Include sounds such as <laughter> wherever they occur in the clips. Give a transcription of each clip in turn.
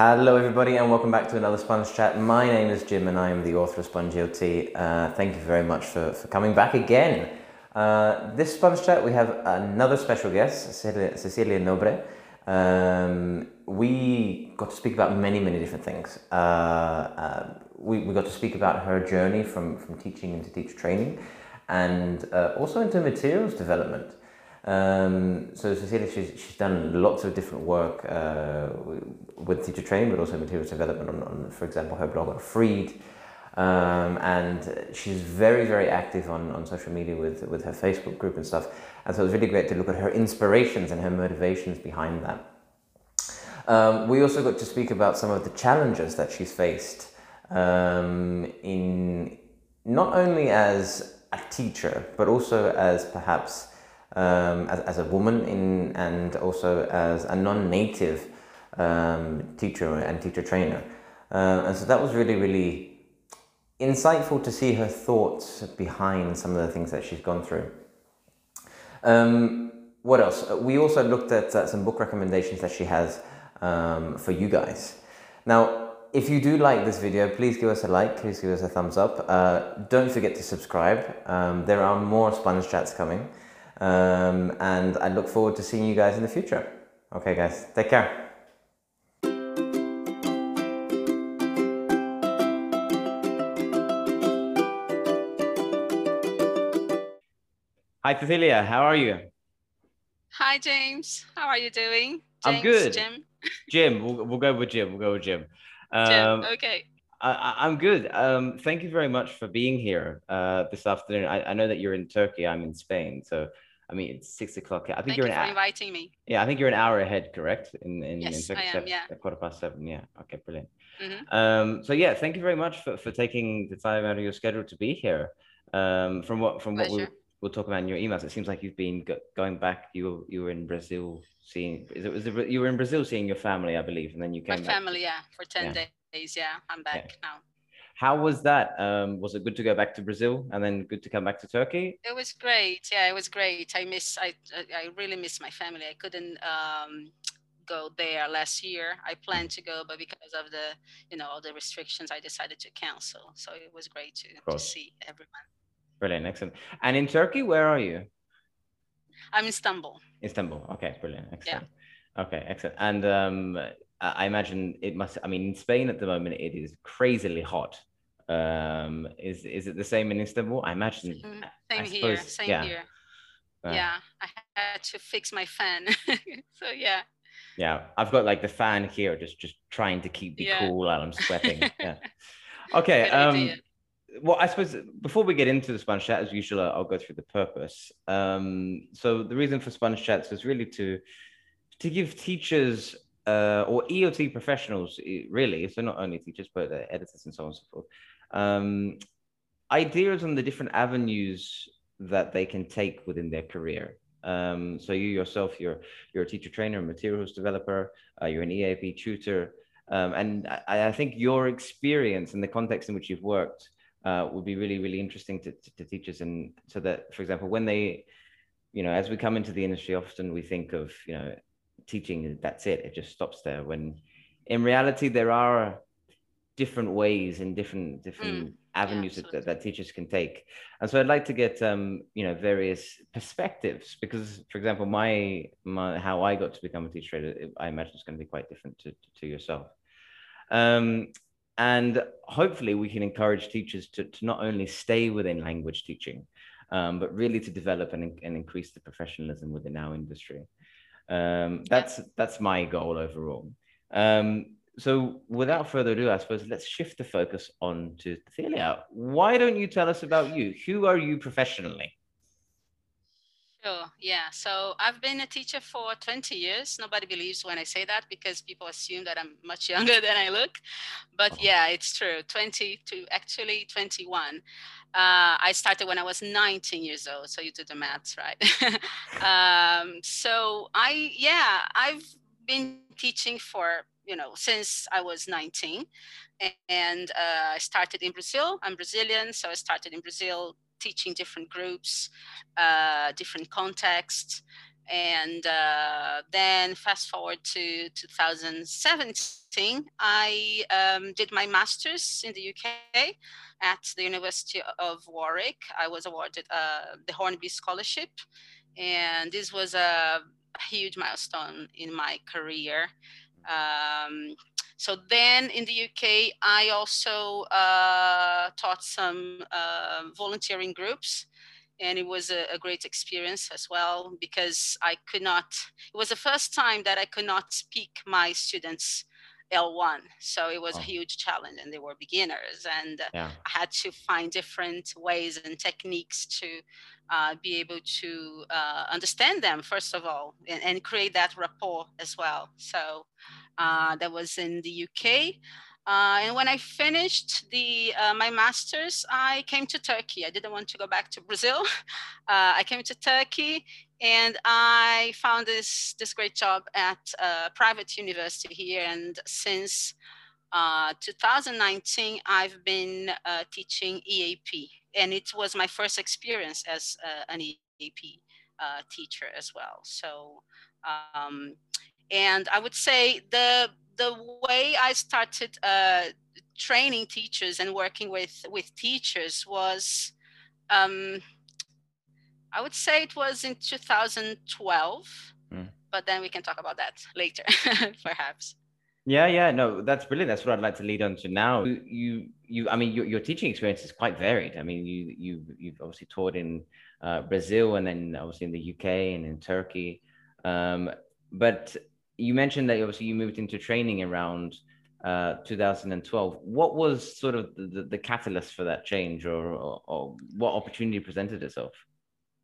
Hello, everybody, and welcome back to another Sponge Chat. My name is Jim, and I am the author of Sponge ELT. Uh, thank you very much for, for coming back again. Uh, this Sponge Chat, we have another special guest, Cecilia, Cecilia Nobre. Um, we got to speak about many, many different things. Uh, uh, we, we got to speak about her journey from, from teaching into teacher training and uh, also into materials development. Um, so Cecilia, she's, she's done lots of different work uh, with teacher training, but also materials development on, on for example, her blog on Freed. Um, and she's very, very active on, on social media with, with her Facebook group and stuff. And so it was really great to look at her inspirations and her motivations behind that. Um, we also got to speak about some of the challenges that she's faced um, in not only as a teacher, but also as perhaps um, as, as a woman in, and also as a non-native um, teacher and teacher trainer. Uh, and so that was really, really insightful to see her thoughts behind some of the things that she's gone through. Um, what else? We also looked at uh, some book recommendations that she has um, for you guys. Now, if you do like this video, please give us a like, please give us a thumbs up. Uh, don't forget to subscribe. Um, there are more Sponge Chats coming. Um, and I look forward to seeing you guys in the future. Okay, guys, take care. Hi, Cecilia. How are you? Hi, James. How are you doing? James, I'm good. Jim. <laughs> Jim. We'll, we'll go with Jim. We'll go with Jim. Um, Jim. Okay. I, am good. Um, thank you very much for being here uh, this afternoon. I, I, know that you're in Turkey. I'm in Spain. So I mean, it's six o'clock. I think Thank you're you an for inviting me. Yeah, I think you're an hour ahead, correct? In in, yes, in I am, seven, yeah. quarter past seven. Yeah. Okay, brilliant. Mm-hmm. Um, so yeah, thank you very much for, for taking the time out of your schedule to be here. Um, from what from Pleasure. what we we'll talk about in your emails, it seems like you've been go- going back. You you were in Brazil seeing. Is it was it, you were in Brazil seeing your family, I believe, and then you came. My family, yeah, for ten yeah. days. Yeah, I'm back yeah. now. How was that? Um, was it good to go back to Brazil and then good to come back to Turkey? It was great. Yeah, it was great. I miss. I I really miss my family. I couldn't um, go there last year. I planned to go, but because of the you know all the restrictions, I decided to cancel. So it was great to, to see everyone. Brilliant, excellent. And in Turkey, where are you? I'm in Istanbul. Istanbul. Okay, brilliant, excellent. Yeah. Okay, excellent. And um, I imagine it must. I mean, in Spain at the moment, it is crazily hot. Um, is is it the same in Istanbul? I imagine. Mm, same I here. same yeah. here. Uh, yeah, I had to fix my fan. <laughs> so yeah. Yeah, I've got like the fan here, just just trying to keep me yeah. cool while I'm sweating. <laughs> yeah. Okay. Um, well, I suppose before we get into the sponge chat, as usual, I'll go through the purpose. Um, so the reason for sponge chats was really to to give teachers uh, or ELT professionals, really, so not only teachers but uh, editors and so on and so forth, um, ideas on the different avenues that they can take within their career. Um, so you yourself, you're you're a teacher trainer, materials developer, uh, you're an EAP tutor, um, and I, I, think your experience and the context in which you've worked uh, would be really really interesting to, to, to, teachers, and so that, for example, when they, you know, as we come into the industry, often we think of you know teaching that's it, it just stops there. When in reality, there are different ways and different different mm, avenues yeah, that, that teachers can take. And so i'd like to get um you know various perspectives because for example my my how i got to become a teacher i imagine it's going to be quite different to, to, to yourself. Um and hopefully we can encourage teachers to, to not only stay within language teaching um, but really to develop and, and increase the professionalism within our industry. Um, that's that's my goal overall. Um, so without further ado, I suppose let's shift the focus on to Celia. Why don't you tell us about you? Who are you professionally? Sure. Yeah. So I've been a teacher for 20 years. Nobody believes when I say that because people assume that I'm much <laughs> younger than I look. But oh. yeah, it's true. 20 to actually 21. Uh, I started when I was 19 years old. So you do the maths, right? <laughs> um, so I, yeah, I've been teaching for you know, since I was 19. And uh, I started in Brazil. I'm Brazilian, so I started in Brazil teaching different groups, uh, different contexts. and uh, then fast forward to 2017, I um, did my master's in the UK at the University of Warwick. I was awarded uh, the Hornby Scholarship, and this was a huge milestone in my career. Um, so then in the UK, I also uh, taught some uh, volunteering groups and it was a, a, great experience as well because I could not, it was the first time that I could not speak my students L1. So it was oh. a huge challenge and they were beginners and yeah. I had to find different ways and techniques to uh, be able to uh, understand them first of all and, and, create that rapport as well. So uh, that was in the UK. Uh, and when I finished the uh, my master's, I came to Turkey. I didn't want to go back to Brazil. <laughs> Uh, I came to Turkey, and I found this this great job at a private university here. And since uh, 2019, I've been uh, teaching EAP, and it was my first experience as uh, an EAP teacher as well. So, um, and I would say the the way I started uh, training teachers and working with with teachers was, um, I would say it was in 2012, mm. but then we can talk about that later, <laughs> perhaps. Yeah, yeah, no, that's brilliant. That's what I'd like to lead on to now. You, you, I mean, your, your teaching experience is quite varied. I mean, you, you, you've obviously taught in uh, Brazil and then obviously in the UK and in Turkey. Um, but you mentioned that obviously you moved into training around uh, 2012. What was sort of the, the, the catalyst for that change, or, or, or, what opportunity presented itself?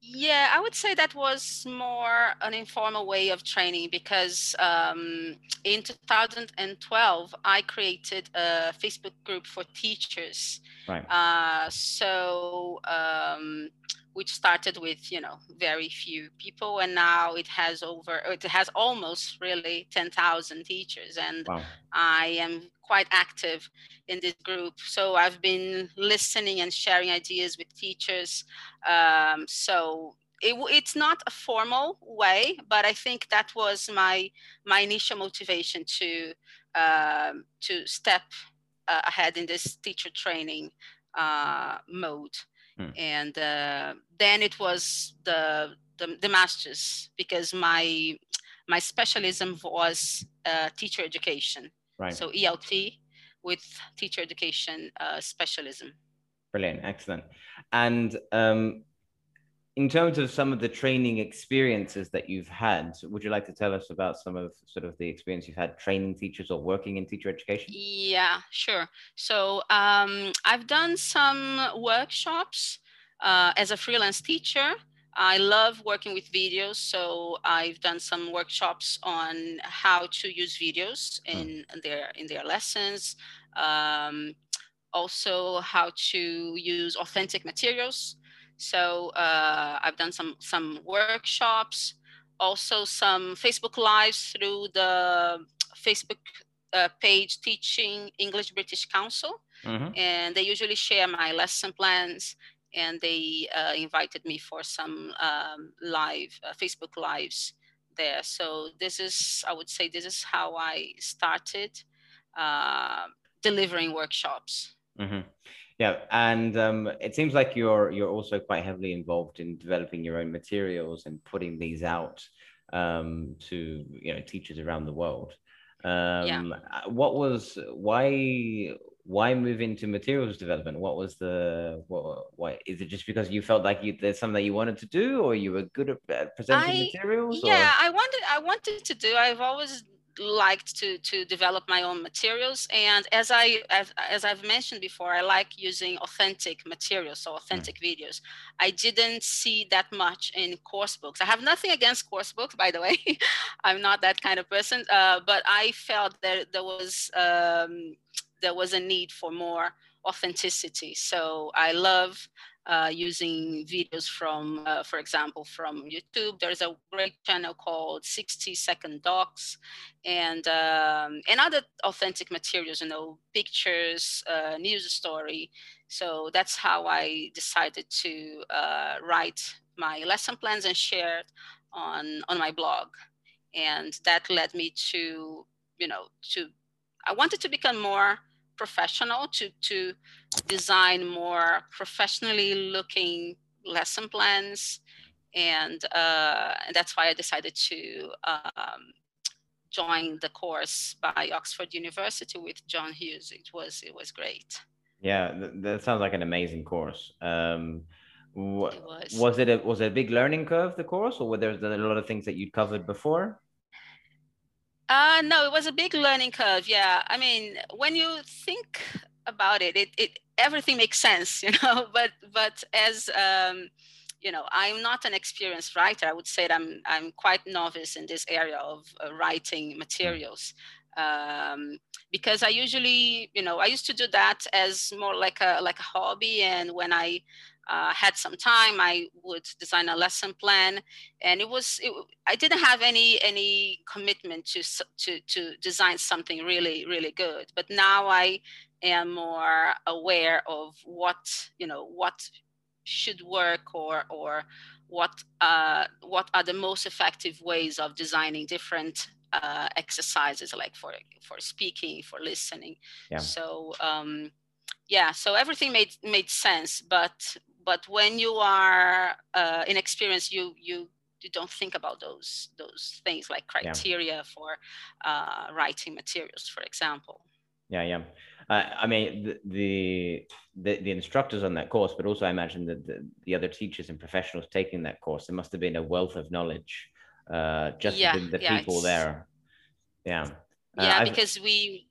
Yeah, I would say that was more an informal way of training because um, in 2012 I created a Facebook group for teachers. Right. Uh, so um, which started with you know very few people and now it has over it has almost really 10,000 teachers and wow. I am quite active in this group so I've been listening and sharing ideas with teachers um, so it, it's not a formal way but I think that was my my initial motivation to um, to step uh, ahead in this teacher training uh, mode Hmm. And uh, then it was the, the, the masters because my my specialism was uh, teacher education. Right. So ELT with teacher education uh, specialism. Brilliant, excellent. And um, in terms of some of the training experiences that you've had, would you like to tell us about some of sort of the experience you've had training teachers or working in teacher education? Yeah, sure. So um, I've done some workshops uh, as a freelance teacher. I love working with videos, so I've done some workshops on how to use videos hmm. in, in their in their lessons. Um, also, how to use authentic materials so uh, I've done some some workshops, also some Facebook lives through the Facebook uh, page teaching English British Council, mm-hmm. and they usually share my lesson plans. And they uh, invited me for some um, live uh, Facebook lives there. So this is, I would say, this is how I started uh, delivering workshops. Mm-hmm. Yeah, and um, it seems like you're you're also quite heavily involved in developing your own materials and putting these out um, to you know teachers around the world. Um, yeah. Uh, what was why why move into materials development? What was the what? Why is it just because you felt like you there's something that you wanted to do, or you were good at presenting I, materials? Yeah, or? I wanted I wanted to do. I've always liked to to develop my own materials. And as i as, as i've mentioned before i like using authentic materials so authentic mm. videos. I didn't see that much in course books. I have nothing against course books by the way. <laughs> I'm not that kind of person uh, but i felt that there was um, there was a need for more authenticity. So i love uh, using videos from, uh, for example, from YouTube. There's a great channel called 60 Second Docs and, um, and other authentic materials, you know, pictures, uh, news story. So that's how I decided to uh, write my lesson plans and share it on, on my blog. And that led me to, you know, to, I wanted to become more professional to to design more professionally looking lesson plans and, uh, and that's why I decided to um, join the course by Oxford University with John Hughes. It was it was great. Yeah, that sounds like an amazing course. Um, it was. was it a was it a big learning curve the course, or were there a lot of things that you'd covered before? Uh, no, it was a big learning curve. Yeah, I mean, when you think about it, it, it everything makes sense, <laughs> you know. But but as um, you know, I'm not an experienced writer. I would say that I'm I'm quite novice in this area of uh, writing materials. Um, because I usually, you know, I used to do that as more like a like a hobby, and when I uh, had some time, I would design a lesson plan, and it was it, I didn't have any any commitment to to to design something really really good. But now I am more aware of what you know what should work or or what uh, what are the most effective ways of designing different uh, exercises like for for speaking for listening yeah. so um, yeah so everything made made sense but but when you are uh, inexperienced, you you you don't think about those those things like criteria yeah. for uh, writing materials, for example. Yeah, yeah. Uh, I mean, the, the, the the instructors on that course, but also I imagine that the, the other teachers and professionals taking that course, there must have been a wealth of knowledge uh, just yeah, the, yeah, people there. Yeah. Yeah, uh, because we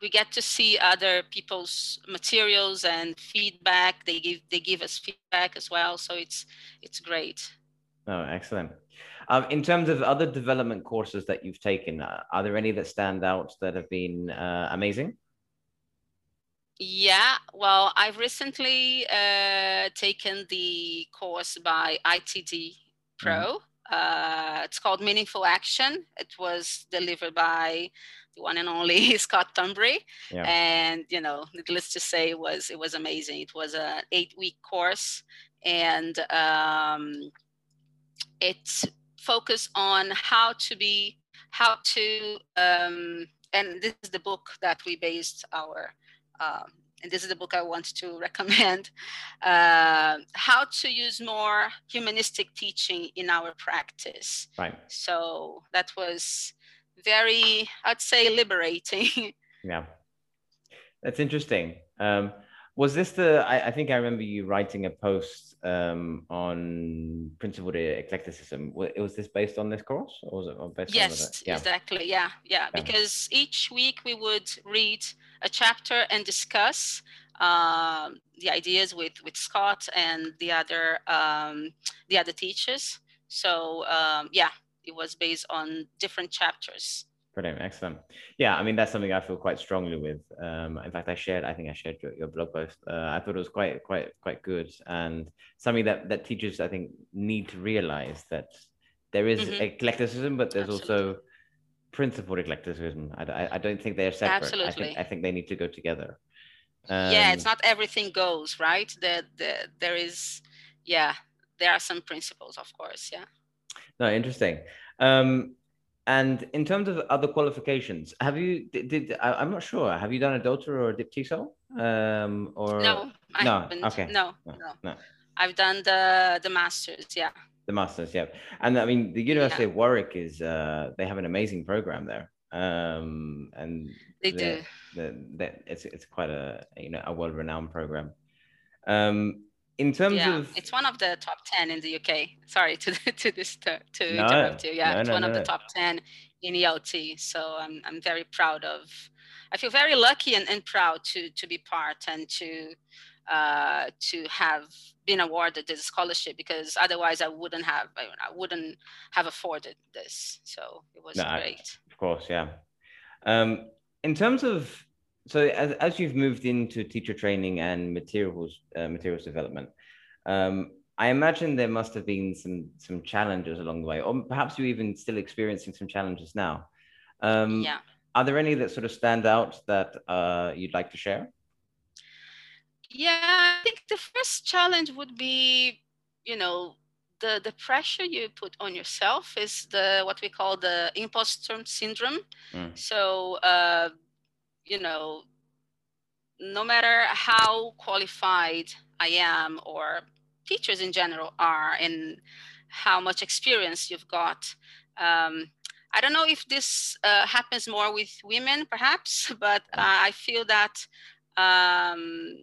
we get to see other people's materials and feedback. They give they give us feedback as well. So it's it's great. Oh excellent. Um, in terms of other development courses that you've taken uh, are there any that stand out that have been uh, amazing? Yeah well i've recently uh, taken the course by itd pro. Mm. Uh, it's called Meaningful Action. It was delivered by the one and only <laughs> Scott Thornbury. Yeah. And, you know, needless to say, it was, it was amazing. It was an eight week course and um, it focused on how to be, how to, um, and this is the book that we based our um, and this is the book I want to <laughs> recommend, uh, how to use more humanistic teaching in our practice. Right. So that was very, I'd say, liberating. <laughs> yeah, that's interesting. Um, was this the? I, I, think I remember you writing a post um, on principled eclecticism. Was this based on this course, or was it based yes, on? Yes, yeah. exactly. Yeah, yeah, yeah. Because each week we would read a chapter and discuss um, the ideas with with Scott and the other um, the other teachers. So um, yeah, it was based on different chapters. Brilliant, excellent. Yeah, I mean that's something I feel quite strongly with. Um, in fact, I shared, I think I shared your, your blog post. Uh, I thought it was quite, quite, quite good, and something that that teachers I think need to realize that there is mm-hmm. eclecticism, but there's Absolutely. also principled eclecticism. I, I, I, don't think they're separate. Absolutely. I think, I think they need to go together. Um, yeah, it's not everything goes right. That the, there is, yeah, there are some principles, of course. Yeah. No, interesting. Um, and in terms of other qualifications, have you did, did I, am not sure. Have you done a DELTA or a DipTESOL? Um, or no, I no, haven't. Okay, no, no, no, no. I've done the the masters. Yeah. The masters, yeah. And I mean, the University yeah. of Warwick is uh, they have an amazing program there. Um, and they do. That it's it's quite a you know a world renowned program. Um, in terms yeah, of it's one of the top 10 in the uk sorry <laughs> to to this to, to no, interrupt you yeah no, it's no, one of the top 10 in ELT so i'm, I'm very proud of i feel very lucky and, and proud to to be part and to uh, to have been awarded this scholarship because otherwise I wouldn't have I, wouldn't have afforded this. So it was great. Of course, yeah. Um, in terms of so as, as you've moved into teacher training and materials uh, materials development Um, I imagine there must have been some some challenges along the way, or perhaps you're even still experiencing some challenges now. Um, yeah. Are there any that sort of stand out that uh, you'd like to share? Yeah, I think the first challenge would be, you know, the the pressure you put on yourself is the what we call the imposter syndrome. Mm. So, uh, you know, no matter how qualified I am or teachers in general are and how much experience you've got. Um, I don't know if this uh, happens more with women, perhaps, <laughs> but uh, I feel that um,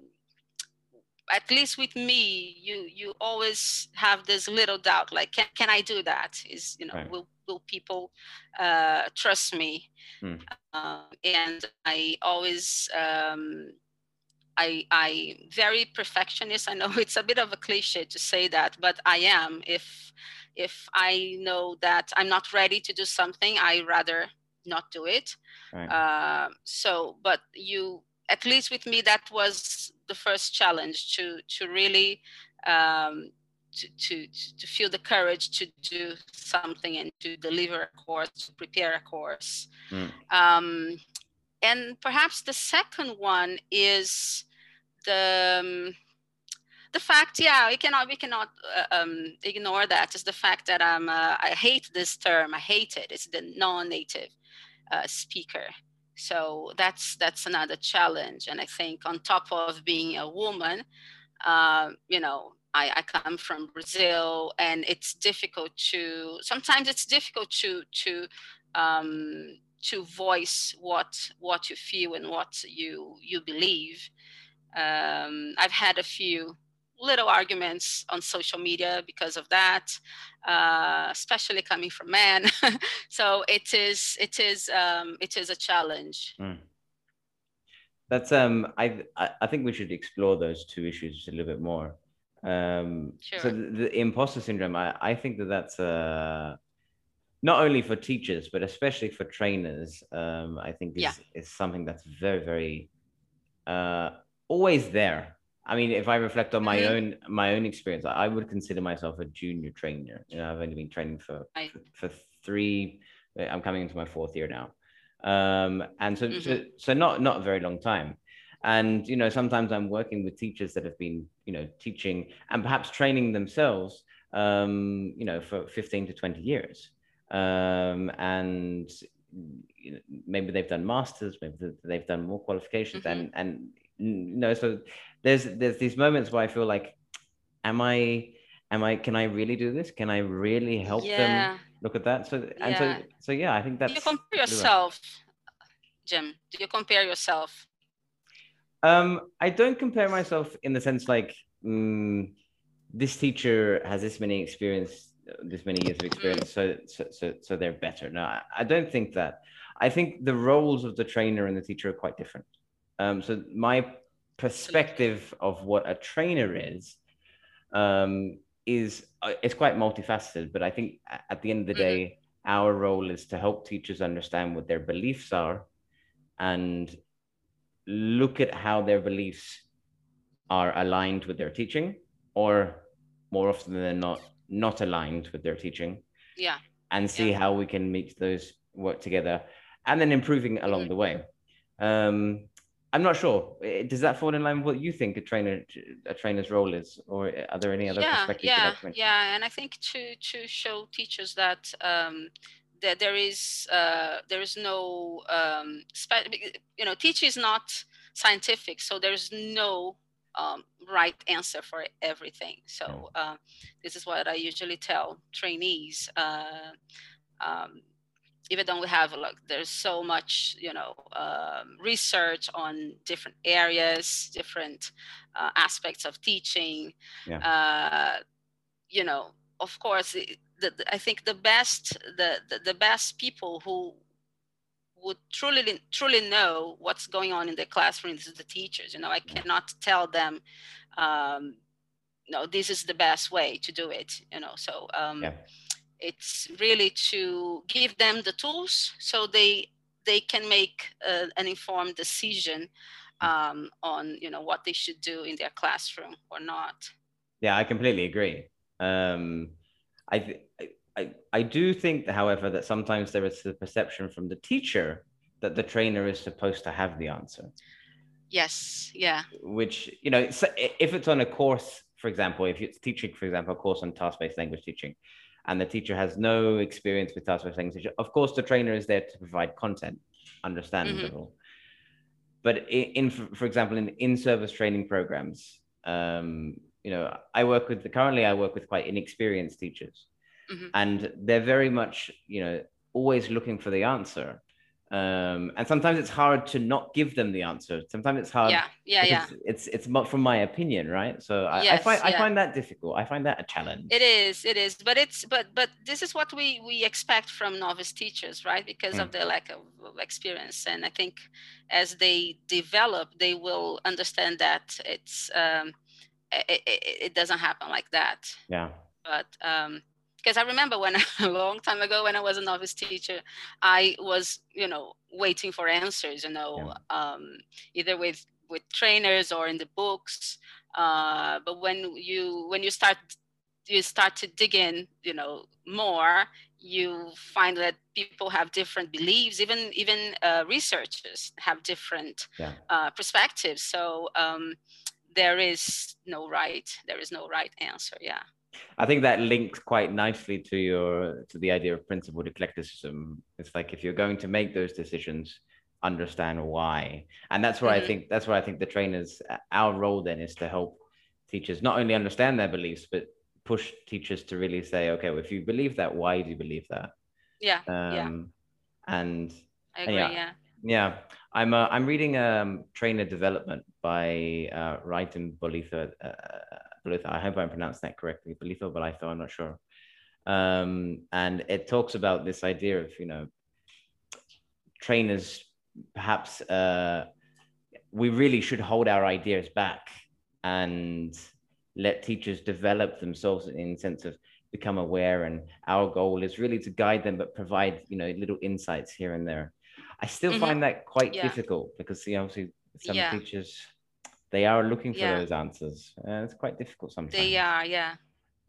at least with me, you you always have this little doubt, like, can, can I do that? Is you know, right. will will people uh, trust me? Hmm. Uh, and I always um, I, I very perfectionist. I know <laughs> it's a bit of a cliche to say that, but I am. If if I know that I'm not ready to do something, I rather not do it. Right. Uh, so, but you, at least with me, that was the first challenge to to really um, to, to to feel the courage to do something and to deliver a course, to prepare a course. Mm. Um, and perhaps the second one is the um, the fact yeah we cannot we cannot uh, um, ignore that. Is the fact that i'm uh, i hate this term. I hate it. It's the non-native uh, speaker. So that's that's another challenge. And i think on top of being a woman uh, you know I, I, come from brazil and it's difficult to sometimes it's difficult to to um, to voice what what you feel and what you you believe. Um, I've had a few little arguments on social media because of that, uh, especially coming from men. <laughs> so it is it is um, it is a challenge. Mm. That's um I I think we should explore those two issues a little bit more. Um, sure. So the, the imposter syndrome, I, I think that that's uh, not only for teachers but especially for trainers um, i think is, yeah. is something that's very very uh, always there i mean if i reflect on my mm-hmm. own my own experience i would consider myself a junior trainer you know i've only been training for I... for, three i'm coming into my fourth year now um, and so, mm-hmm. so so not not a very long time and you know sometimes i'm working with teachers that have been you know teaching and perhaps training themselves um, you know for 15 to 20 years um, and you know, maybe they've done masters, maybe they've done more qualifications, mm-hmm. and and you know, so there's there's these moments where I feel like, am I, am I, can I really do this? Can I really help yeah. them look at that? So and yeah. so so yeah, I think that's. Do you compare yourself, Jim? Do you compare yourself? Um, I don't compare myself in the sense like. Mm, this teacher has this many experience this many years of experience, so so so, so they're better. No, I, I don't think that. I think the roles of the trainer and the teacher are quite different. Um, so my perspective of what a trainer is um, is uh, it's quite multifaceted. But I think at the end of the day, mm-hmm. our role is to help teachers understand what their beliefs are, and look at how their beliefs are aligned with their teaching, or more often than not, not aligned with their teaching. Yeah. And see yeah. how we can meet those work together and then improving along mm-hmm. the way. Um, I'm not sure. Does that fall in line with what you think a trainer, a trainer's role is, or are there any other yeah, perspectives? Yeah, yeah, and I think to to show teachers that um, that there is uh, there is no um, you know teaching is not scientific, so there's no um, right answer for everything. So uh, this is what I usually tell trainees. Uh, um, even though we have like there's so much you know um, research on different areas different uh, aspects of teaching yeah. uh, you know of course the, the, i think the best the, the, the best people who would truly truly know what's going on in the classrooms is the teachers you know i cannot tell them um, no this is the best way to do it you know so um, yeah. it's really to give them the tools so they they can make a, an informed decision um, on you know what they should do in their classroom or not Yeah, I completely agree. Um, I, I, I do think, however, that sometimes there is the perception from the teacher that the trainer is supposed to have the answer. Yes. Yeah. Which you know, if it's on a course, for example, if it's teaching, for example, a course on task-based language teaching, and the teacher has no experience with task-based language teaching, of course, the trainer is there to provide content, understandable. Mm-hmm. But in, in, for example, in in-service training programs, um, you know, I work with the, currently I work with quite inexperienced teachers, mm-hmm. and they're very much you know always looking for the answer um, and sometimes it's hard to not give them the answer. Sometimes it's hard. Yeah, yeah, yeah. It's it's not from my opinion, right? So I, yes, I find yeah. I find that difficult. I find that a challenge. It is, it is, but it's but but this is what we we expect from novice teachers, right? Because mm. of the lack of, of experience, and I think as they develop, they will understand that it's um, it, it, it doesn't happen like that. Yeah. But um, because I remember when <laughs> a long time ago when I was a novice teacher, I was you know waiting for answers, you know, yeah. um, either with with trainers or in the books. Uh, but when you when you start you start to dig in, you know, more, you find that people have different beliefs. Even even uh, researchers have different yeah. uh, perspectives. So um, there is no right. There is no right answer. Yeah. I think that links quite nicely to your to the idea of principled eclecticism. It's like if you're going to make those decisions, understand why, and that's where mm-hmm. I think that's where I think the trainers our role then is to help teachers not only understand their beliefs but push teachers to really say, okay, well, if you believe that, why do you believe that? Yeah. Um, yeah. And I agree. Yeah. yeah. Yeah, I'm uh, I'm reading um, Trainer Development by uh, Wright and Bolitho. Uh. I hope I pronounced that correctly. Bolitho, Bolitho, I'm not sure. Um, and it talks about this idea of, you know, trainers perhaps uh, we really should hold our ideas back and let teachers develop themselves in the sense of become aware and our goal is really to guide them but provide you know little insights here and there i still mm-hmm. find that quite yeah. difficult because know obviously some yeah. teachers they are looking for yeah. those answers and it's quite difficult sometimes they are yeah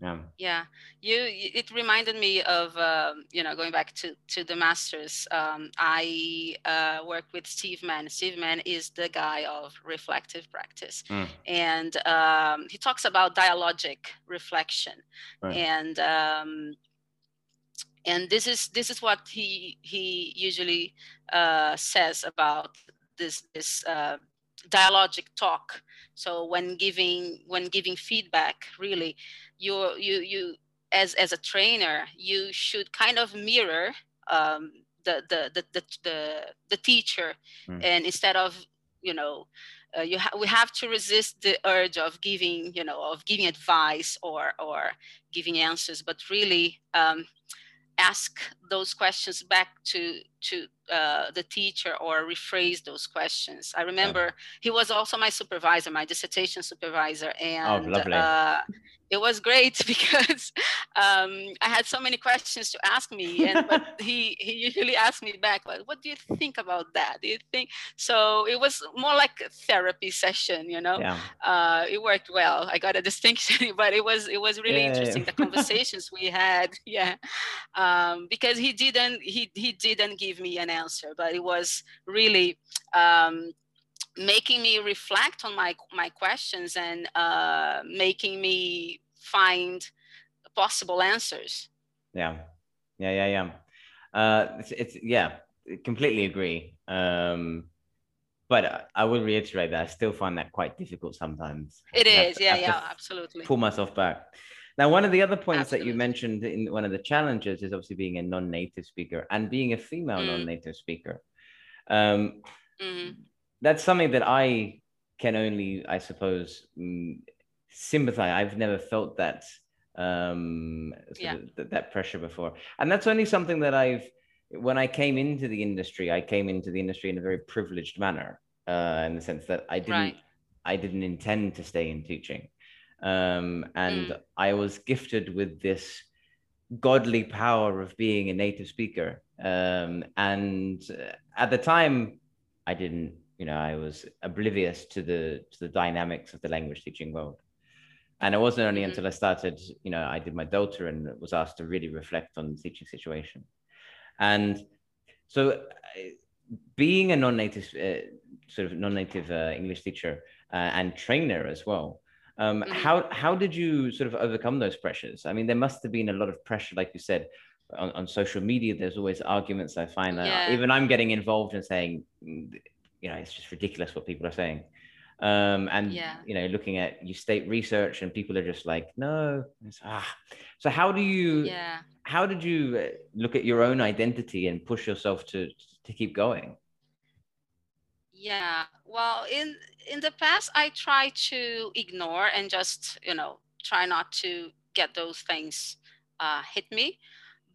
yeah yeah you it reminded me of um, you know going back to to the masters um, i uh, worked with steve mann steve mann is the guy of reflective practice mm. and um, he talks about dialogic reflection right. and um, and this is this is what he he usually uh, says about this this uh, dialogic talk. So when giving when giving feedback really you you you as as a trainer you should kind of mirror um, the, the, the the the the teacher. Mm. and instead of you know uh, you ha- we have to resist the urge of giving you know of giving advice or or giving answers. But really um, ask those questions back to to uh, the teacher or rephrase those questions. I remember yeah. he was also my supervisor, my dissertation supervisor, oh, and oh, uh, it was great <laughs> because um, I had so many questions to ask me, and but <laughs> he he usually asked me back, like, "What do you think about that? Do you think?" So it was more like a therapy session, you know. Yeah. Uh, it worked well. I got a <laughs> distinction, but it was it was really yeah, interesting the conversations we had. Yeah, um, because he didn't he he didn't give me an answer, but it was really. Um, making me reflect on my my questions and uh, making me find possible answers. Yeah, yeah, yeah, yeah. Uh, it's, it's yeah, completely agree. Um, but I will reiterate that I still find that quite difficult sometimes. It is, to, yeah, yeah, absolutely. Pull myself back. Now, one of the other points absolutely. that you mentioned in one of the challenges is obviously being a non-native speaker and being a female mm. non-native speaker. Um, mm that's something that I can only, I suppose, mm, sympathize. I've never felt that um, yeah. that, that pressure before, and that's only something that I've. When I came into the industry, I came into the industry in a very privileged manner, uh, in the sense that I didn't, right. I didn't intend to stay in teaching, um, and mm. I was gifted with this godly power of being a native speaker. Um, and at the time, I didn't you know i was oblivious to the to the dynamics of the language teaching world and it wasn't only mm-hmm. until I started, you know, I did my DELTA and was asked to really reflect on the teaching situation. And so, uh, being a non-native, uh, sort of non-native uh, English teacher uh, and trainer as well, um, mm-hmm. how how did you sort of overcome those pressures? I mean, there must have been a lot of pressure, like you said, on, on social media. There's always arguments. I find that yeah. even I'm getting involved in saying, you know, it's just ridiculous what people are saying um, and yeah. you know looking at you state research and people are just like no ah. so how do you yeah how did you uh, look at your own identity and push yourself to to keep going yeah well in in the past i try to ignore and just you know try not to get those things uh, hit me.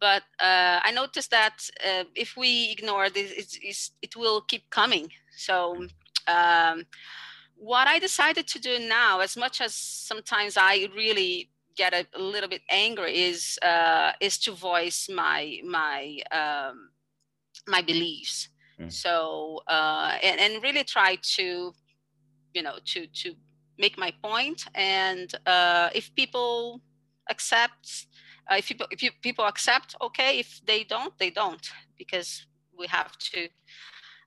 But uh, i noticed that uh, if we ignore this it's, it's, it will keep coming. So um, what I decided to do now, as much as sometimes I really get a, a little bit angry, is uh, is to voice my my um, my beliefs. Mm. So uh, and and really try to, you know, to to make my point. And uh, if people accept, uh, if people if you, people accept, okay. If they don't, they don't, because we have to.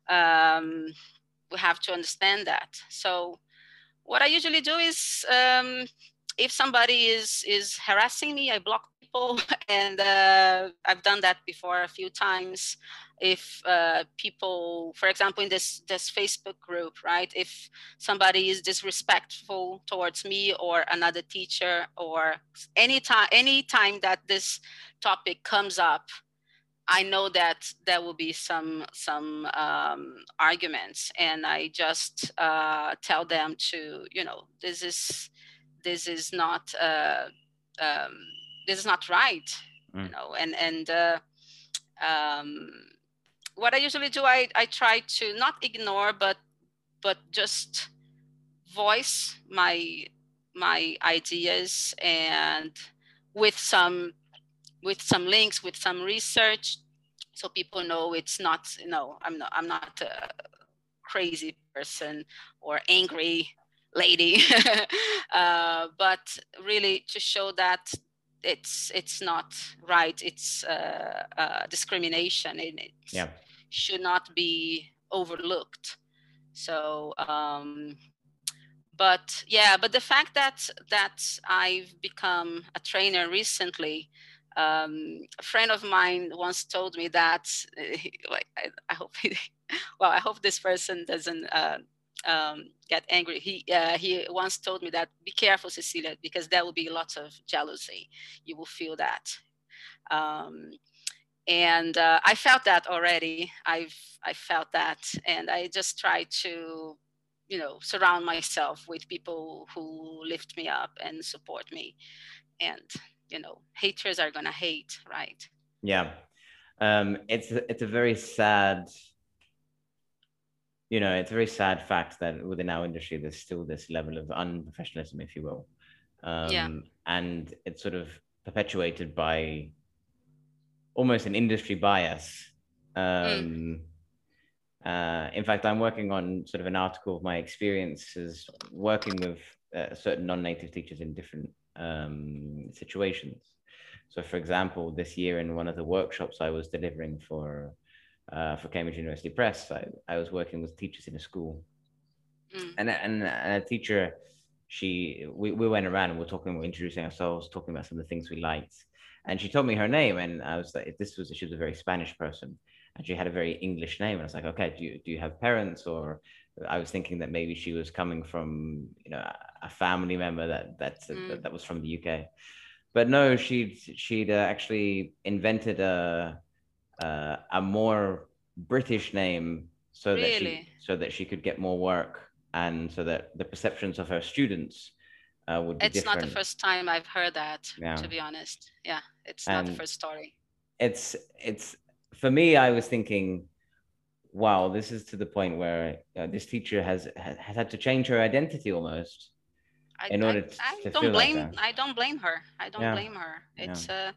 Um, we have to understand that. So what I usually do is um, if somebody is is harassing me, I block people, <laughs> and uh, I've done that before a few times. If uh, people, for example, in this this Facebook group, right? If somebody is disrespectful towards me or another teacher, or any time any time that this topic comes up, I know that there will be some some um, arguments, and I just uh, tell them to, you know, this is this is not uh, um, this is not right, mm. you know, and and uh, um, what I usually do, I I try to not ignore, but but just voice my my ideas and with some with some links, with some research, so people know it's not, you know, I'm not, I'm not a crazy person or angry lady, <laughs> uh, but really to show that it's it's not right. It's uh, uh, discrimination, and it yeah. should not be overlooked. So um, but yeah but the fact that that i've become a trainer recently um, a friend of mine once told me that <laughs> like I, I hope he, <laughs> well i hope this person doesn't uh, um, get angry. He uh, he once told me that be careful cecilia because there will be lots of jealousy. You will feel that. Um, and uh, i felt that already. I've i felt that. And i just try to you know surround myself with people who lift me up and support me. And you know haters are gonna hate right? Yeah. Um it's it's a very sad you know it's a very sad fact that within our industry there's still this level of unprofessionalism if you will um yeah. and it's sort of perpetuated by almost an industry bias um mm. Uh, in fact, I'm working on sort of an article of my experiences working with uh, certain non-native teachers in different um, situations. So, for example, this year in one of the workshops I was delivering for uh, for Cambridge University Press, I, I was working with teachers in a school, mm. and, and and a teacher, she we, we went around and we are talking, we we're introducing ourselves, talking about some of the things we liked, and she told me her name, and I was like, this was she was a very Spanish person, and she had a very English name, and I was like, okay, do you do you have parents? Or I was thinking that maybe she was coming from you know a family member that that mm. that, that, was from the UK, but no, she'd she'd uh, actually invented a uh, a more British name so really? that she so that she could get more work and so that the perceptions of her students uh, would be it's different. not the first time I've heard that. Yeah. To be honest, yeah, it's and not the first story. It's it's for me. I was thinking wow, this is to the point where uh, this teacher has, has had to change her identity almost I, in order I, to, I don't blame like I don't blame her. I don't yeah. blame her. It's yeah. a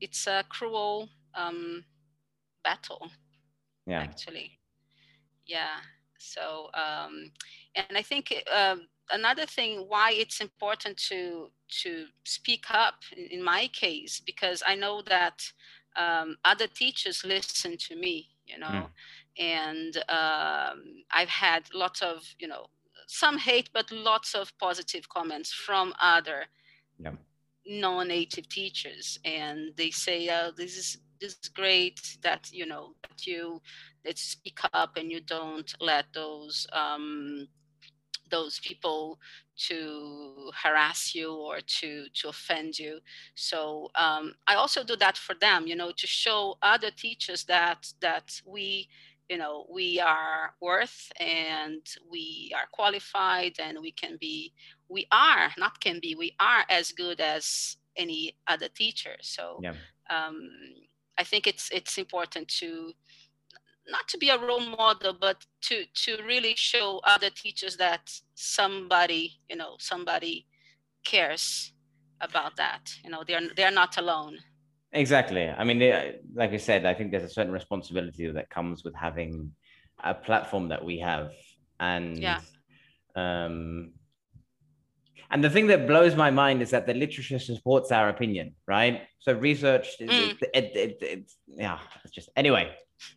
it's a cruel um, battle. Yeah. Actually. Yeah. So um, and I think uh, another thing why it's important to to speak up in, in my case because I know that um, other teachers listen to me, you know, mm. and um, I've had lots of you know some hate, but lots of positive comments from other yeah. non-native teachers, and they say, "Oh, this is is great that you know that you that speak up and you don't let those." Um, those people to harass you or to to offend you so um, i also do that for them you know to show other teachers that that we you know we are worth and we are qualified and we can be we are not can be we are as good as any other teacher so yeah. um, i think it's it's important to not to be a role model, but to to really show other teachers that somebody, you know, somebody cares about that. You know, they're they're not alone. Exactly. I mean, like I said, I think there's a certain responsibility that comes with having a platform that we have, and yeah. um, and the thing that blows my mind is that the literature supports our opinion, right? So research, mm. it, it, it, it, yeah, it's just anyway. <laughs>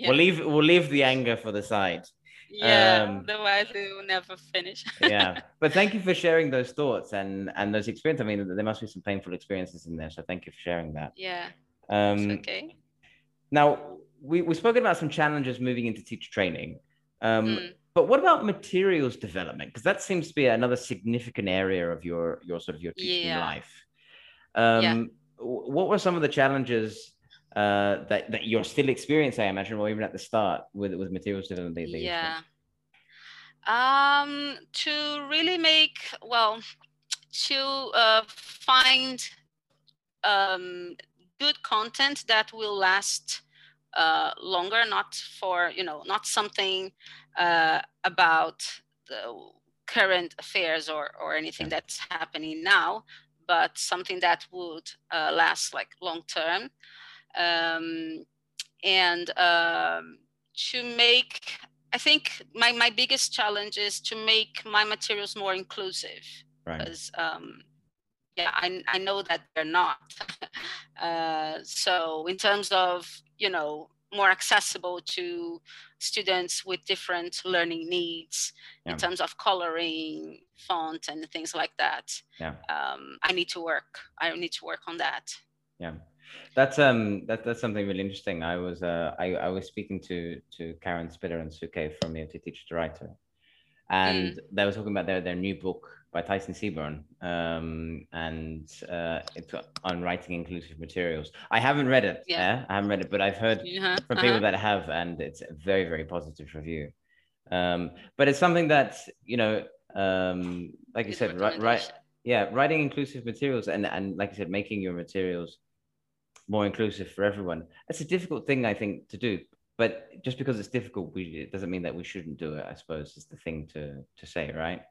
yeah. we'll leave we'll leave the anger for the side yeah um, otherwise we will never finish <laughs> yeah but thank you for sharing those thoughts and and those experiences i mean there must be some painful experiences in there so thank you for sharing that yeah um okay now we, we've spoken about some challenges moving into teacher training um mm. But what about materials development because that seems to be another significant area of your your sort of your teaching yeah. life um yeah. what were some of the challenges uh, that that you're still experiencing, I imagine, or even at the start with with materials development. yeah. Um, to really make well, to uh, find um, good content that will last uh, longer, not for you know, not something uh, about the current affairs or or anything that's happening now, but something that would uh, last like long term. Um, and um, to make i think my, my biggest challenge is to make my materials more inclusive. Because right. um, yeah I, I know that they're not. <laughs> Uh, so in terms of you know more accessible to students with different learning needs yeah. in terms of coloring font and things like that yeah um, i need to work i need to work on that yeah that's um that, that's something really interesting. I was uh I, I was speaking to to Karen Spiller and Sue Kay from the Teacher to Writer, and mm. they were talking about their their new book by Tyson Seburn, um, and uh, it's on writing inclusive materials. I haven't read it. Yeah, yeah I haven't read it, but I've heard uh-huh. from people uh-huh. that have, and it's a very very positive review. Um, but it's something that you know, um, like you said, right, right, yeah, writing inclusive materials, and and like I said, making your materials more inclusive for everyone. It's a difficult thing, I think, to do. But just because it's difficult, we, it doesn't mean that we shouldn't do it. I suppose is the thing to to say, right?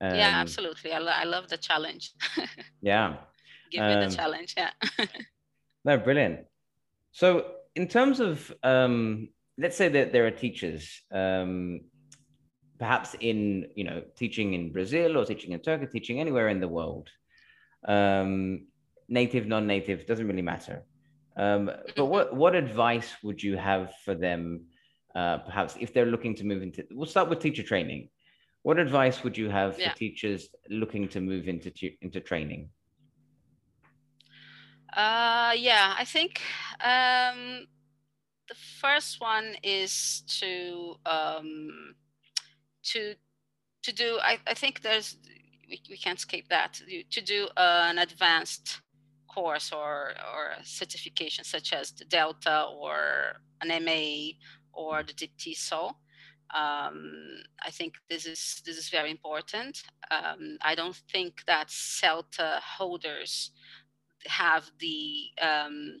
Um, yeah, absolutely. I, lo- I love the challenge. <laughs> yeah. Give um, me the um, challenge. Yeah. <laughs> no, brilliant. So, in terms of, um, let's say that there are teachers, um, perhaps in you know teaching in Brazil or teaching in Turkey, teaching anywhere in the world, um, native, non-native, doesn't really matter. Um, but mm-hmm. what what advice would you have for them, uh, perhaps if they're looking to move into? We'll start with teacher training. What advice would you have yeah. for teachers looking to move into into training? Uh, yeah, I think um, the first one is to um, to to do. I, I think there's we, we can't escape that to do an advanced course or, or a certification such as the Delta or an MA or the TESOL. Um, I think this is this is very important. Um, I don't think that CELTA holders have the um,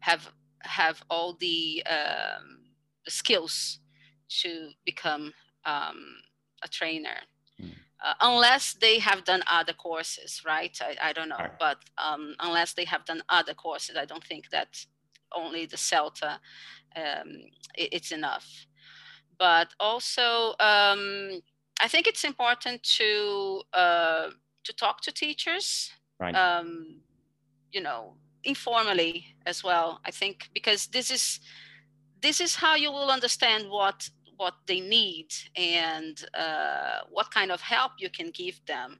have have all the um, skills to become um, a trainer uh, unless they have done other courses, right? I, I don't know, right. but um, unless they have done other courses, I don't think that only the CELTA um, it, it's enough. But also, um, I think it's important to uh, to talk to teachers. Right. Um, you know, informally as well. I think because this is this is how you will understand what what they need and uh, what kind of help you can give them.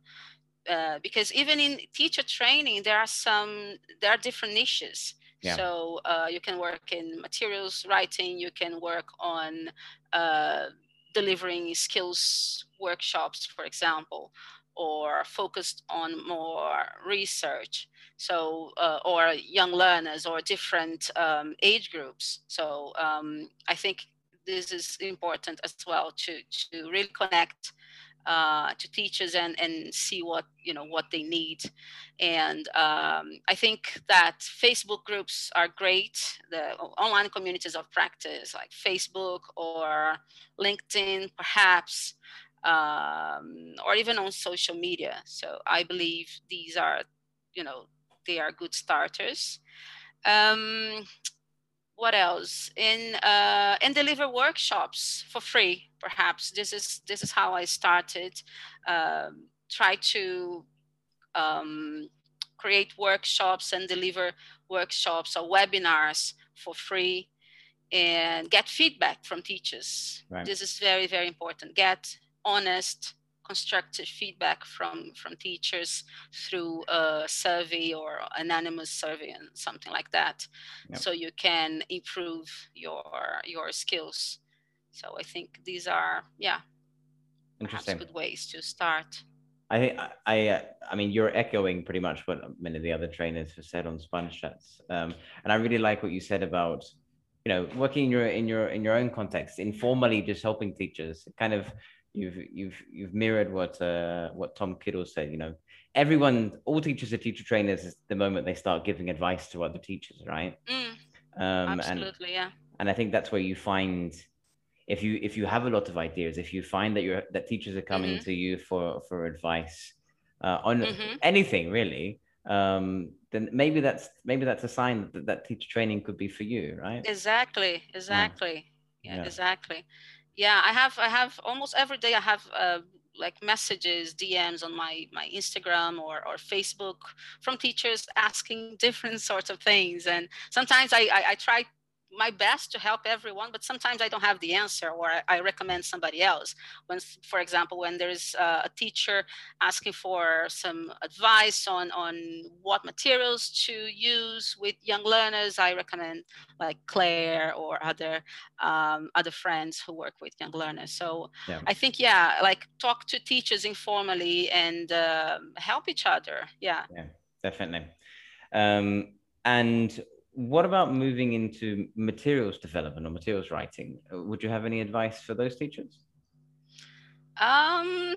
Uh, because even in teacher training, there are some there are different niches. Yeah. So uh, you can work in materials writing. You can work on uh, delivering skills workshops, for example, or focused on more research. So, uh, or young learners or different um, age groups. So, um, I think this is important as well to, to really connect uh, to teachers and, and see what you know what they need. And um, i think that facebook groups are great. The online communities of practice like facebook or linkedin perhaps um, or even on social media. So i believe these are you know they are good starters. Um, what else? In uh, and deliver workshops for free perhaps this is this is how i started um, try to um, create workshops and deliver workshops or webinars for free and get feedback from teachers right. this is very very important get honest constructive feedback from from teachers through a survey or anonymous survey and something like that yep. so you can improve your your skills so i think these are yeah interesting good ways to start I think I, uh, I mean, you're echoing pretty much what many of the other trainers have said on Sponge Chats, um, and I really like what you said about, you know, working in your in your in your own context, informally, just helping teachers, kind of you've you've you've mirrored what uh, what Tom Kittle said. You know, everyone, all teachers are teacher trainers the moment they start giving advice to other teachers, right? Mm, um, absolutely, and, yeah. And I think that's where you find if you if you have a lot of ideas, if you find that you're that teachers are coming mm-hmm. to you for for advice uh, on mm-hmm. anything really, um, then maybe that's maybe that's a sign that that teacher training could be for you, right? Exactly, exactly, yeah, yeah. exactly yeah i have i have almost every day i have uh, like messages dms on my my instagram or or facebook from teachers asking <laughs> different sorts of things and sometimes i i, I try my best to help everyone, but sometimes I don't have the answer or I, recommend somebody else. When, for example, when there's a teacher asking for some advice on, on what materials to use with young learners, I recommend like Claire or other um, other friends who work with young learners. So yeah. I think, yeah, like talk to teachers informally and uh, help each other. Yeah. Yeah, definitely. Um, and what about moving into materials development or materials writing? Uh, would you have any advice for those teachers? Um,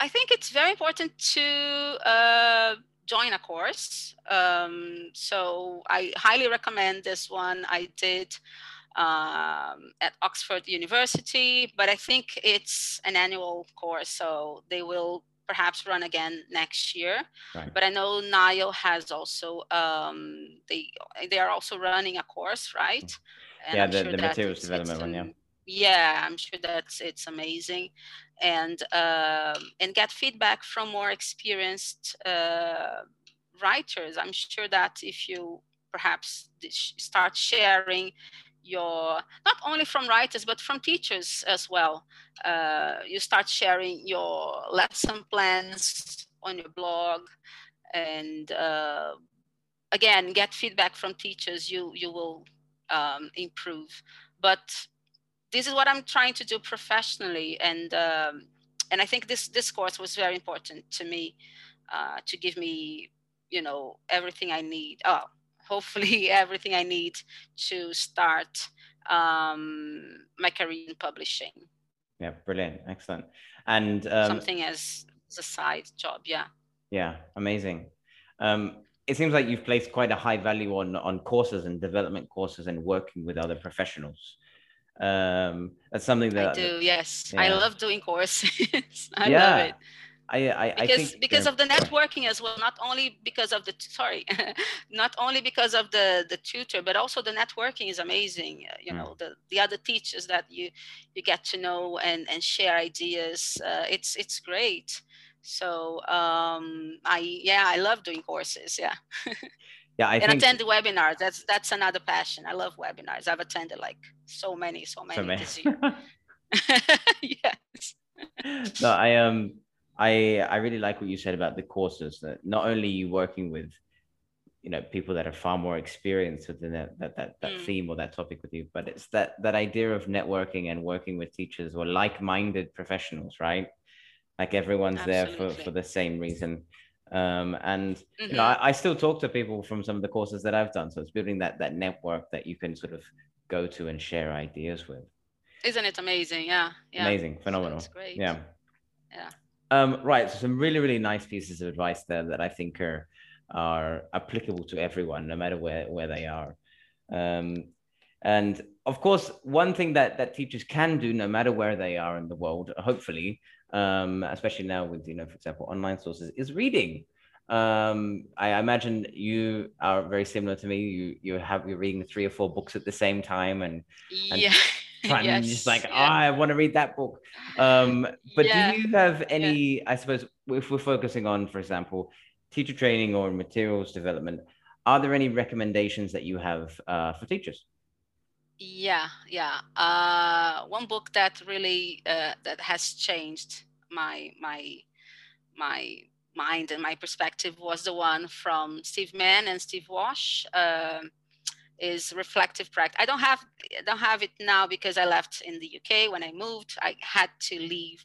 I think it's very important to uh, join a course. Um, so I highly recommend this one. I did um, at Oxford University, but I think it's an annual course, so they will perhaps run again next year. Right. But I know NILE has also um, they they are also running a course, right? Mm. And yeah, the, sure the materials development one, yeah. Yeah, I'm sure that's it's amazing, and uh, and get feedback from more experienced uh, writers. I'm sure that if you perhaps start sharing your not only from writers but from teachers as well. Uh, you start sharing your lesson plans on your blog and uh, again get feedback from teachers. You you will um, improve. But this is what i'm trying to do professionally and um, and i think this this course was very important to me uh, to give me you know everything i need. Oh hopefully <laughs> everything I need to start um, my career in publishing. Yeah, brilliant, excellent, and um, something as, as a side job. Yeah. Yeah, amazing. Um, it seems like you've placed quite a high value on on courses and development courses and working with other professionals. Um, that's something that I do. Yes, yeah. I love doing courses. <laughs> I yeah. love it. I, I, because I think, because of the networking as well not only because of the sorry <laughs> not only because of the the tutor but also the networking is amazing. Uh, you mm. know the the other teachers that you you get to know and and share ideas uh, it's it's great. So um i yeah i love doing courses yeah. <laughs> Yeah I and think... attend the webinars that's that's another passion. I love webinars. I've attended like so many so many, so many. this <laughs> year. Yes. No i um I I really like what you said about the courses that not only you working with you know people that are far more experienced within that that that, that mm. theme or that topic with you but it's that that idea of networking and working with teachers or like-minded professionals right like everyone's Absolutely. there for for the same reason um, and mm-hmm. you know mm-hmm. I, I, still talk to people from some of the courses that i've done so it's building that that network that you can sort of go to and share ideas with isn't it amazing yeah, yeah. amazing phenomenal It's great. yeah yeah um, right. So some really, really nice pieces of advice there that I think are are applicable to everyone, no matter where where they are. Um, and of course, one thing that that teachers can do, no matter where they are in the world, hopefully, um, especially now with you know, for example, online sources, is reading. Um, I imagine you are very similar to me. You you have you're reading three or four books at the same time, and, and yeah <laughs> <laughs> trying yes, just like, yeah. oh, I want to read that book. Um, but yeah. do you have any, yeah. I suppose, if we're focusing on, for example, teacher training or materials development, are there any recommendations that you have uh, for teachers? Yeah, yeah. Uh, one book that really uh, that has changed my my my mind and my perspective was the one from Steve Mann and Steve Walsh. Uh, is reflective practice. I don't have I don't have it now because I left in the UK when I moved. I had to leave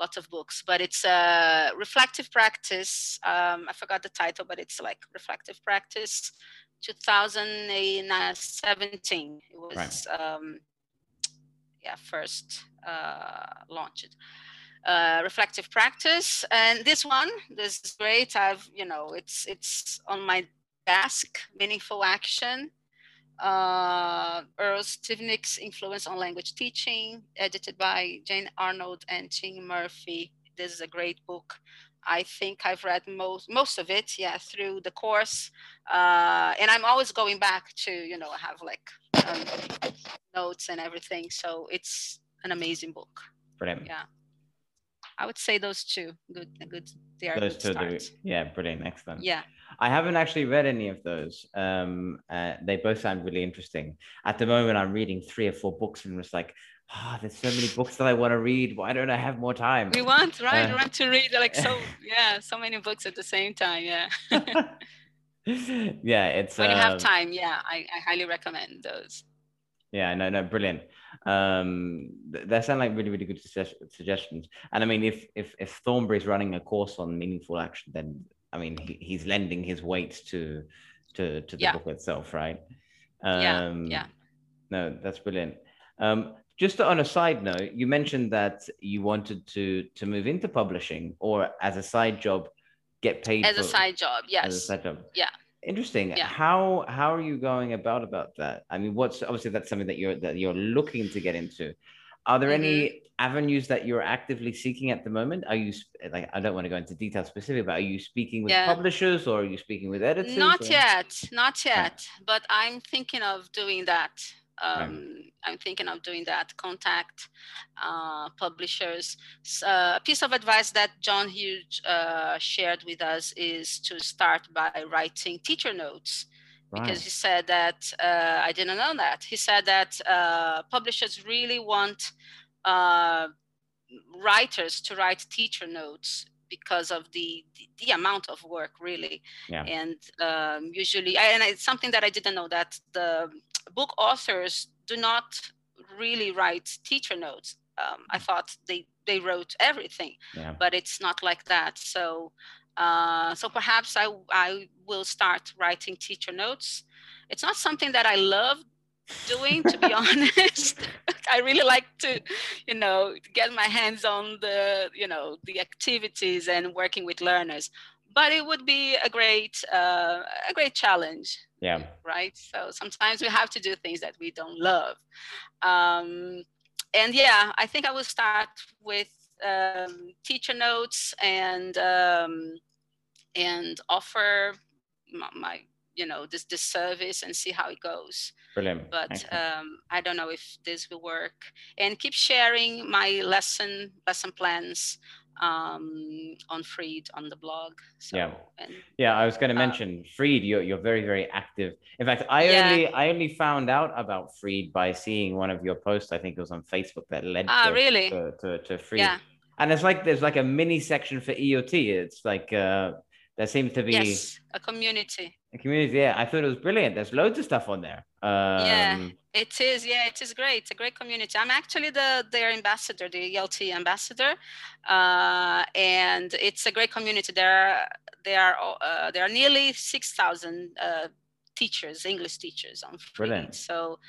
lots of books, but it's a reflective practice. Um, I forgot the title, but it's like reflective practice. 2017 it was right. um, yeah first uh, launched uh, reflective practice and this one this is great i've you know it's it's on my desk meaningful action uh, Earl Stevick's Influence on Language Teaching, edited by Jane Arnold and Tim Murphey. This is a great book. I think I've read most most of it, yeah, through the course, uh, and I'm always going back to, you know, have like um, notes and everything. So it's an amazing book. Brilliant. Yeah. I would say those two. Good, good. They are those two. Do, yeah, brilliant, excellent. Yeah. I haven't actually read any of those. Um, uh, they both sound really interesting. At the moment, I'm reading three or four books, and it's like, ah, oh, there's so many books that I want to read. Why don't I have more time? We want, right? Uh, we want to read like so, <laughs> yeah, so many books at the same time. Yeah. <laughs> yeah, it's when you have um, time. Yeah, I, I highly recommend those. Yeah, no, no, brilliant. Um, that sound like really, really good suggestions. And I mean, if if if Thornbury is running a course on meaningful action, then I mean, he, he's lending his weight to to to the yeah. book itself, right? Um, yeah, yeah. No, that's brilliant. Um, just on a side note, you mentioned that you wanted to to move into publishing or as a side job, get paid as for, a side job. Yes. As a side job. Yeah. Interesting. Yeah. How how are you going about about that? I mean, what's obviously that's something that you're that you're looking to get into. Are there mm-hmm. any avenues that you're actively seeking at the moment? Are you like I don't want to go into detail specific, but are you speaking with yeah. publishers or are you speaking with editors? Not or? yet, not yet. Right. But I'm thinking of doing that um, right. I'm thinking of doing that. Contact uh, publishers. Uh, a piece of advice that John Hughes uh, shared with us is to start by writing teacher notes. Right. Because he said that uh, I didn't know that. He said that uh, publishers really want uh, writers to write teacher notes because of the, the, the amount of work really yeah. and um, usually and it's something that i didn't know that the book authors do not really write teacher notes um, i thought they they wrote everything yeah. but it's not like that so uh, so perhaps I, I will start writing teacher notes. It's not something that i love doing to be <laughs> honest. <laughs> I really like to you know get my hands on the you know the activities and working with learners. But it would be a great uh, a great challenge. Yeah. Right? So sometimes we have to do things that we don't love. Um, and yeah i think i will start with um, teacher notes and um, and offer my, my, you know this this service and see how it goes. Brilliant. But um, I don't know if this will work. And keep sharing my lesson lesson plans um, on Freed on the blog. So, yeah, and, yeah. I was going to uh, mention Freed. You're you're very very active. In fact, I yeah. only I only found out about Freed by seeing one of your posts. I think it was on Facebook that led ah, to, really? to, to, to Freed. Yeah. And it's like there's like a mini section for ELT. It's like uh, there seems to be yes, a community. A community, yeah. I thought it was brilliant. There's loads of stuff on there. Um, yeah, it is. Yeah, it is great. It's a great community. I'm actually the their ambassador, the ELT ambassador, uh, and it's a great community. There are there are uh, there are nearly six thousand uh, teachers, English teachers on Freed. Brilliant. So.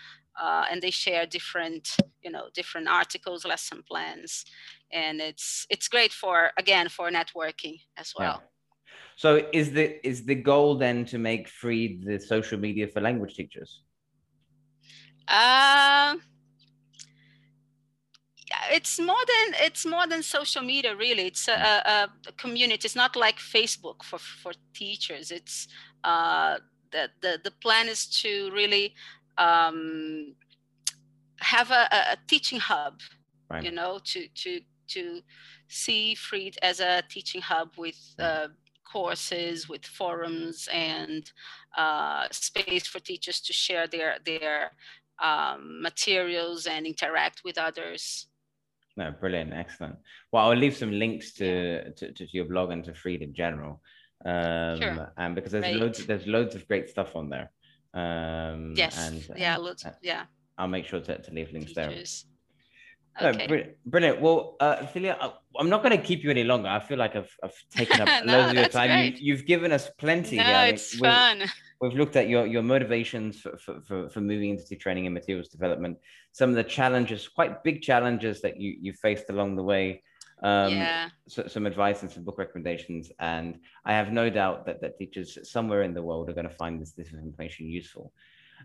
Uh, and they share different, you know, different articles, lesson plans, and it's it's great for again for networking as well. So is the is the goal then to make free the social media for language teachers? Uh, it's more than it's more than social media really. It's a, a, a, community. It's not like facebook for for teachers. It's uh the the, the plan is to really um have a, a teaching hub right. you know to to to see Freed as a teaching hub with uh, courses, with forums and uh, space for teachers to share their, their um, materials and interact with others. No, brilliant, excellent. Well, I'll leave some links to, to, to your blog and to Freed in general. Um, sure. And because there's loads, there's loads of great stuff on there. Um, yes. And, yeah. Loads. Yeah. I'll make sure to, to leave links teachers. there. Okay. No, brilliant. Well, uh, Celia, I'm not going to keep you any longer. I feel like I've, I've <laughs> taken up no, loads of your time. You, have given us plenty. No, yeah, it's we've, fun. We've looked at your, your motivations for, for, for, for moving into training and materials development, some of the challenges, quite big challenges that you, you faced along the way. Um, yeah. So, some advice and some book recommendations. And I have no doubt that, that teachers somewhere in the world are going to find this, this information useful.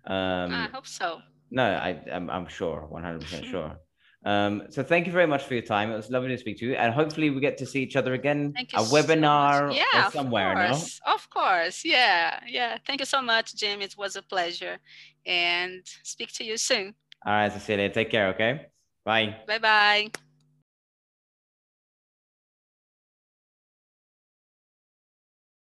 Um, I hope so. No, I, I'm, I'm sure, 100% sure. Um, so thank you very much for your time. It was lovely to speak to you, and hopefully we get to see each other again. Thank you a webinar so yeah, or somewhere. Of course. No? Of course. Yeah. Yeah. Thank you so much, Jim. It was a pleasure, and speak to you soon. All right, Cecilia. Take care. Okay. Bye. Bye. Bye.